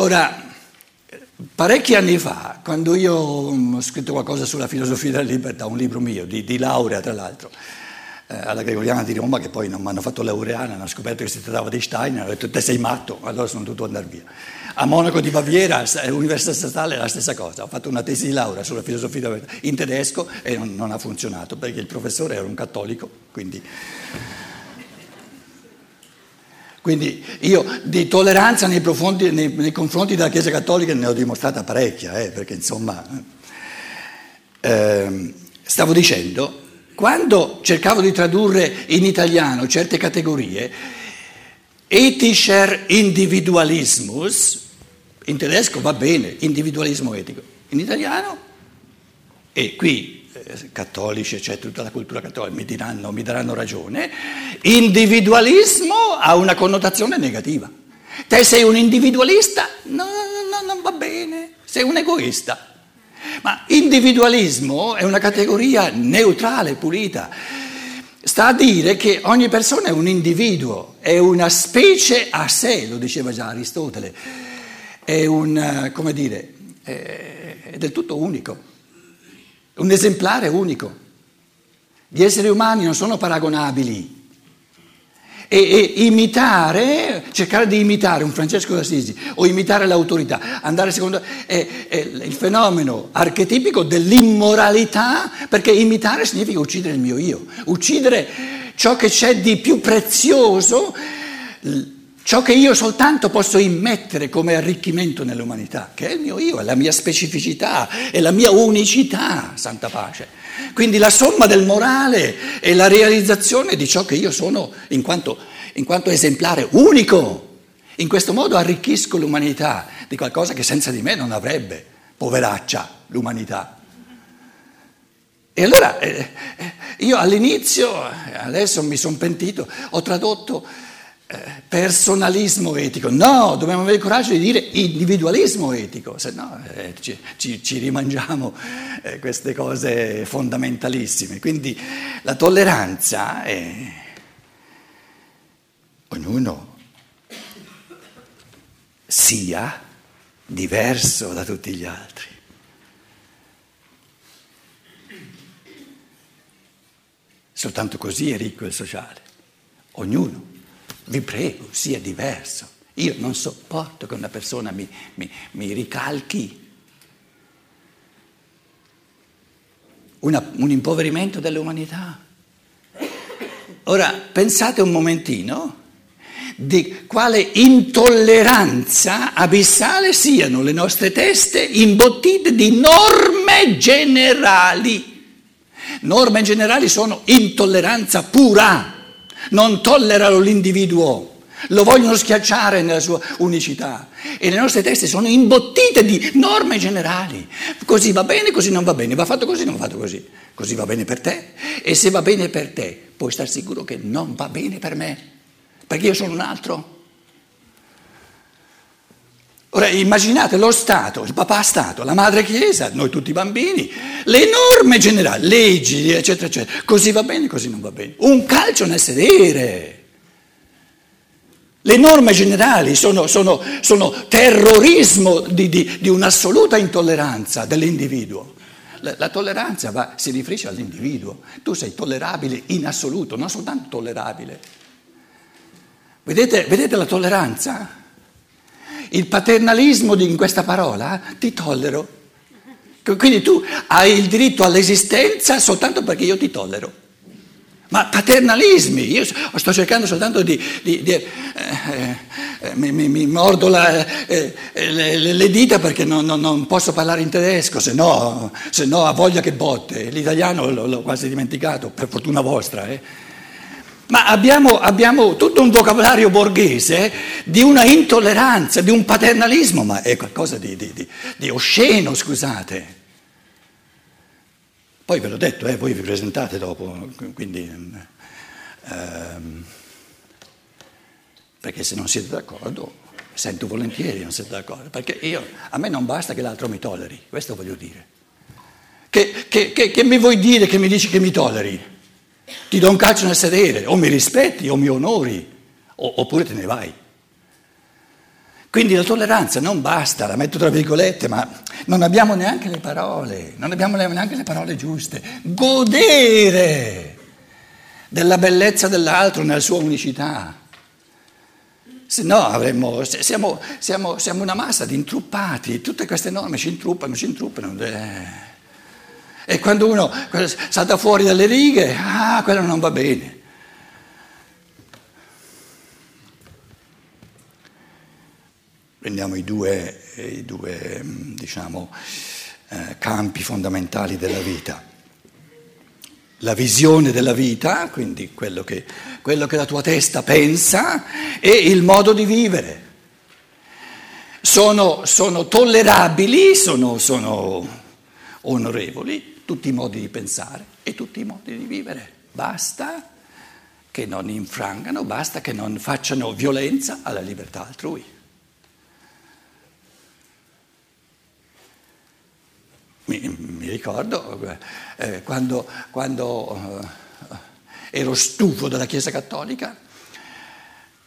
Ora, parecchi anni fa, quando io ho scritto qualcosa sulla filosofia della libertà, un libro mio, di, di laurea tra l'altro, eh, alla Gregoriana di Roma, che poi non mi hanno fatto laureana, hanno scoperto che si trattava di Stein, hanno detto te sei matto, allora sono dovuto andare via. A Monaco di Baviera, Università Statale, è la stessa cosa, ho fatto una tesi di laurea sulla filosofia della libertà in tedesco e non, non ha funzionato perché il professore era un cattolico, quindi... Quindi io di tolleranza nei, profondi, nei, nei, confronti della Chiesa Cattolica ne ho dimostrata parecchia, eh, perché insomma, eh, stavo dicendo, quando cercavo di tradurre in italiano certe categorie, ethischer Individualismus, in tedesco va bene, individualismo etico, in italiano, e qui cattolici, c'è tutta la cultura cattolica, mi diranno, mi daranno ragione, individualismo ha una connotazione negativa. Te sei un individualista? No, no, non va bene, sei un egoista. Ma individualismo è una categoria neutrale, pulita. Sta a dire che ogni persona è un individuo, è una specie a sé, lo diceva già Aristotele, è un, come dire, è del tutto unico un esemplare unico. Gli esseri umani non sono paragonabili. E, e, imitare, cercare di imitare un Francesco d'Assisi o imitare l'autorità, andare secondo è, è il fenomeno archetipico dell'immoralità, perché imitare significa uccidere il mio io, uccidere ciò che c'è di più prezioso ciò che io soltanto posso immettere come arricchimento nell'umanità, che è il mio io, è la mia specificità, è la mia unicità, santa pace. Quindi la somma del morale è la realizzazione di ciò che io sono in quanto, in quanto esemplare unico. In questo modo arricchisco l'umanità di qualcosa che senza di me non avrebbe, poveraccia, l'umanità. E allora eh, eh io all'inizio, adesso mi sono pentito, ho tradotto personalismo etico, no, dobbiamo avere il coraggio di dire individualismo etico, se no eh, ci, ci, ci, rimangiamo eh, queste cose fondamentalissime. Quindi la tolleranza è ognuno sia diverso da tutti gli altri. Soltanto così è ricco il sociale, ognuno vi prego, sia diverso. Io non sopporto che una persona mi, mi, mi ricalchi. Una, un impoverimento dell'umanità. Ora pensate un momentino di quale intolleranza abissale siano le nostre teste imbottite di norme generali. Norme generali sono intolleranza pura non tollerano l'individuo, lo vogliono schiacciare nella sua unicità e le nostre teste sono imbottite di norme generali. Così va bene, così non va bene, va fatto così, non va fatto così. Così va bene per te e se va bene per te puoi stare sicuro che non va bene per me, perché io sono un altro. Ora immaginate lo Stato, il papà Stato, la madre Chiesa, noi tutti i bambini, le norme generali, leggi, eccetera, eccetera. Così va bene, così non va bene. Un calcio nel sedere. Le norme generali sono, sono, sono terrorismo di, di, di, un'assoluta intolleranza dell'individuo. La, la tolleranza va, si riferisce all'individuo. Tu sei tollerabile in assoluto, non soltanto tollerabile. Vedete, vedete la tolleranza? Il paternalismo in questa parola ti tollero. Quindi tu hai il diritto all'esistenza soltanto perché io ti tollero. Ma paternalismi, io sto cercando soltanto di... di, di eh, eh, mi, mi, mordo la, eh, le, le, dita perché non, non, non, posso parlare in tedesco, se no, se no ha voglia che botte. L'italiano l'ho, quasi dimenticato, per fortuna vostra. Ma abbiamo, abbiamo, tutto un vocabolario borghese di una intolleranza, di un paternalismo, ma è qualcosa di, di, di, di osceno, scusate. Poi ve l'ho detto, eh, voi vi presentate dopo, quindi... Ehm, perché se non siete d'accordo, sento volentieri non siete d'accordo, perché io, a me non basta che l'altro mi tolleri, questo voglio dire. Che, che, che, che mi vuoi dire che mi dici che mi tolleri? Ti do un calcio nel sedere, o mi rispetti, o mi onori, o, oppure te ne vai. Quindi la tolleranza non basta, la metto tra virgolette, ma non abbiamo neanche le parole, non abbiamo neanche le parole giuste. Godere della bellezza dell'altro nella sua unicità. Se no avremmo, siamo, siamo, siamo, una massa di intruppati, tutte queste norme ci intruppano, ci intruppano. Eh. E quando uno salta fuori dalle righe, ah, quello non va bene. prendiamo i due, i due diciamo, eh, campi fondamentali della vita. La visione della vita, quindi quello che, quello che la tua testa pensa, e il modo di vivere. Sono, sono tollerabili, sono, sono onorevoli tutti i modi di pensare e tutti i modi di vivere. Basta che non infrangano, basta che non facciano violenza alla libertà altrui. Mi, mi ricordo eh, quando, quando eh, ero stufo della Chiesa Cattolica,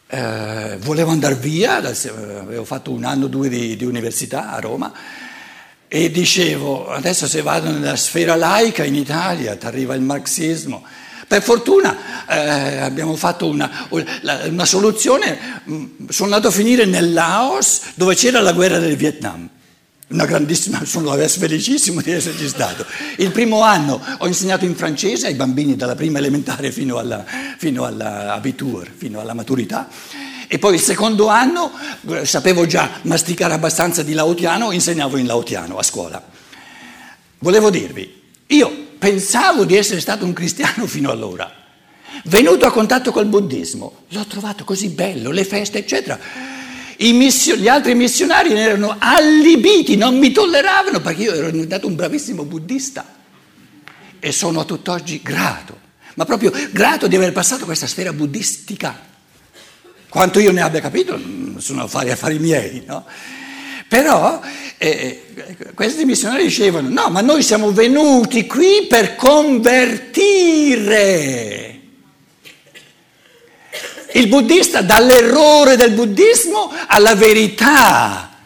eh, volevo andare via, avevo fatto un anno o due di, di università a Roma e dicevo adesso se vado nella sfera laica in Italia ti arriva il marxismo. Per fortuna eh, abbiamo fatto una, una, soluzione, mm, sono andato a finire nel Laos dove c'era la guerra del Vietnam una grandissima, sono felicissimo di esserci stato. Il primo anno ho insegnato in francese ai bambini dalla prima elementare fino alla, fino alla fino alla maturità. E poi il secondo anno eh, sapevo già masticare abbastanza di laotiano, insegnavo in laotiano a scuola. Volevo dirvi, io pensavo di essere stato un cristiano fino allora. Venuto a contatto col buddismo, l'ho trovato così bello, le feste, eccetera Mission, gli altri missionari erano allibiti, non mi tolleravano perché io ero diventato un bravissimo buddista e sono a tutt'oggi grato, ma proprio grato di aver passato questa sfera buddistica. Quanto io ne abbia capito, sono affari, affari miei, no? Però eh, questi missionari dicevano, no, ma noi siamo venuti qui per convertire il buddista dall'errore del buddismo alla verità,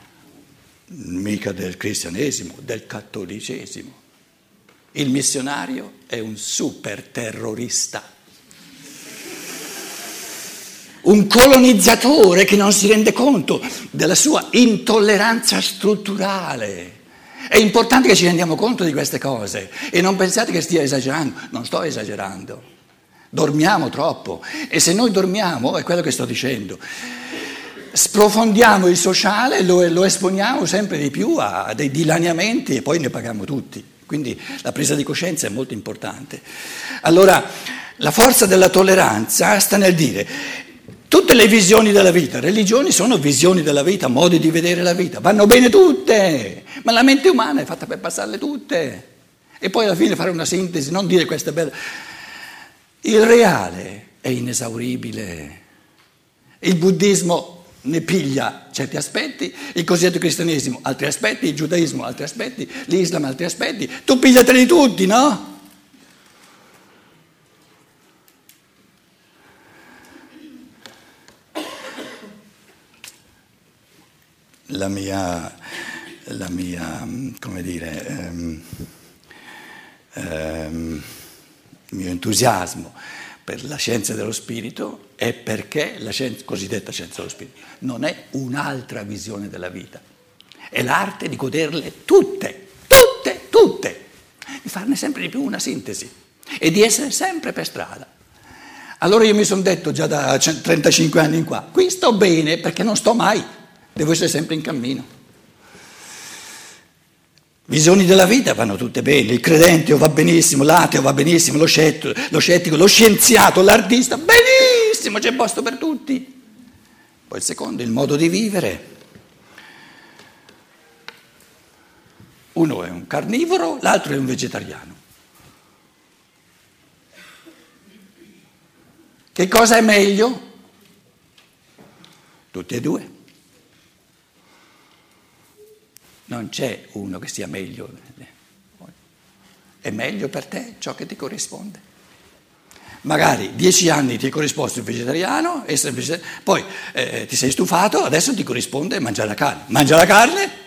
mica del cristianesimo, del cattolicesimo. Il missionario è un super terrorista, un colonizzatore che non si rende conto della sua intolleranza strutturale. È importante che ci rendiamo conto di queste cose e non pensate che stia esagerando, non sto esagerando. Dormiamo troppo e se noi dormiamo, è quello che sto dicendo, sprofondiamo il sociale, lo, lo esponiamo sempre di più a dei dilaniamenti e poi ne paghiamo tutti. Quindi la presa di coscienza è molto importante. Allora, la forza della tolleranza sta nel dire tutte le visioni della vita, religioni sono visioni della vita, modi di vedere la vita, vanno bene tutte, ma la mente umana è fatta per passarle tutte. E poi alla fine fare una sintesi, non dire questa bella... Il reale è inesauribile. Il buddismo ne piglia certi aspetti, il cosiddetto cristianesimo altri aspetti, il giudaismo altri aspetti, l'Islam altri aspetti. Tu pigliateli tutti, no? La mia, la mia come dire, um, um, il mio entusiasmo per la scienza dello spirito è perché la scienza, cosiddetta scienza dello spirito non è un'altra visione della vita, è l'arte di goderle tutte, tutte, tutte, di farne sempre di più una sintesi e di essere sempre per strada. Allora io mi sono detto già da 35 anni in qua, qui sto bene perché non sto mai, devo essere sempre in cammino. Visioni della vita vanno tutte bene, il credente va benissimo, l'ateo va benissimo, lo scettico, lo, scettico, lo scienziato, l'artista, benissimo, c'è posto per tutti. Poi il secondo, il modo di vivere. Uno è un carnivoro, l'altro è un vegetariano. Che cosa è meglio? Tutti e due. Non c'è uno che sia meglio. È meglio per te ciò che ti corrisponde. magari dieci anni ti è corrisposto il vegetariano, poi eh, ti sei stufato, adesso ti corrisponde mangiare la carne. Mangia la carne?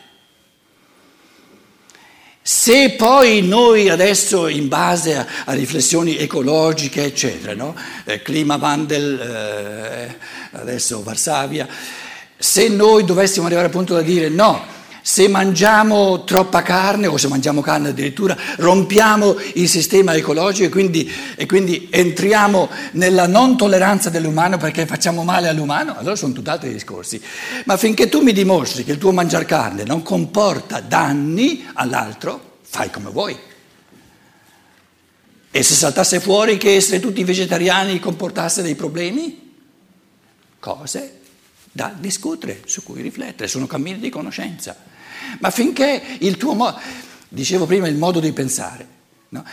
Se poi noi adesso, in base a, a riflessioni ecologiche, eccetera, no? eh, Klimawandel, eh, adesso Varsavia, se noi dovessimo arrivare al punto da dire no, se mangiamo troppa carne o se mangiamo carne addirittura rompiamo il sistema ecologico e quindi, e quindi entriamo nella non tolleranza dell'umano perché facciamo male all'umano, allora sono tutt'altri discorsi. Ma finché tu mi dimostri che il tuo mangiare carne non comporta danni all'altro, fai come vuoi. E se saltasse fuori che essere tutti vegetariani comportasse dei problemi? Cose da discutere, su cui riflettere, sono cammini di conoscenza. Ma finché il tuo modo, dicevo prima il modo di pensare, no?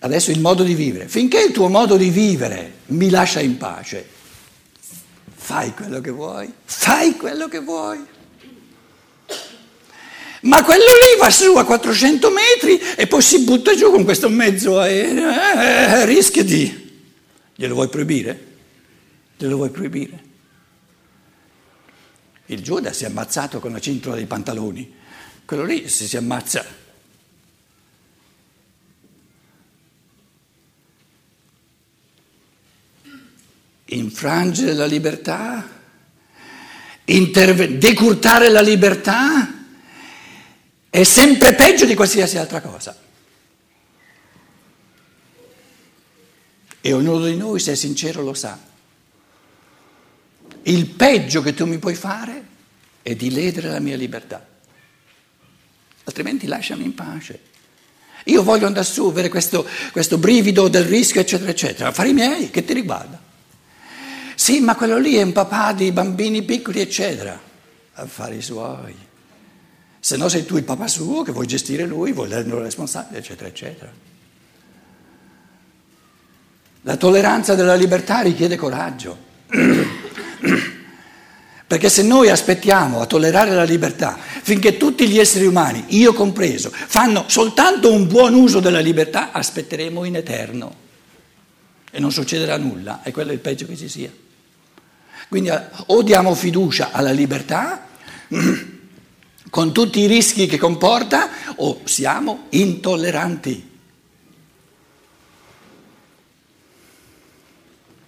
adesso il modo di vivere, finché il tuo modo di vivere mi lascia in pace, fai quello che vuoi, fai quello che vuoi. Ma quello lì va su a 400 metri e poi si butta giù con questo mezzo aereo, eh, rischia di... Glielo vuoi proibire? Glielo vuoi proibire? Il Giuda si è ammazzato con la cintura dei pantaloni, quello lì se si ammazza. Infrangere la libertà, interve- decurtare la libertà è sempre peggio di qualsiasi altra cosa. E ognuno di noi, se è sincero, lo sa. Il peggio che tu mi puoi fare è di ledere la mia libertà. Altrimenti lasciami in pace. Io voglio andare su, avere questo, questo brivido del rischio, eccetera, eccetera. Affari miei, che ti riguarda? Sì, ma quello lì è un papà di bambini piccoli, eccetera. Affari suoi se no sei tu il papà suo che vuoi gestire lui, vuoi renderlo responsabile, eccetera, eccetera. La tolleranza della libertà richiede coraggio, perché se noi aspettiamo a tollerare la libertà finché tutti gli esseri umani, io compreso, fanno soltanto un buon uso della libertà, aspetteremo in eterno e non succederà nulla, e quello è il peggio che ci sia. Quindi o diamo fiducia alla libertà, con tutti i rischi che comporta o siamo intolleranti.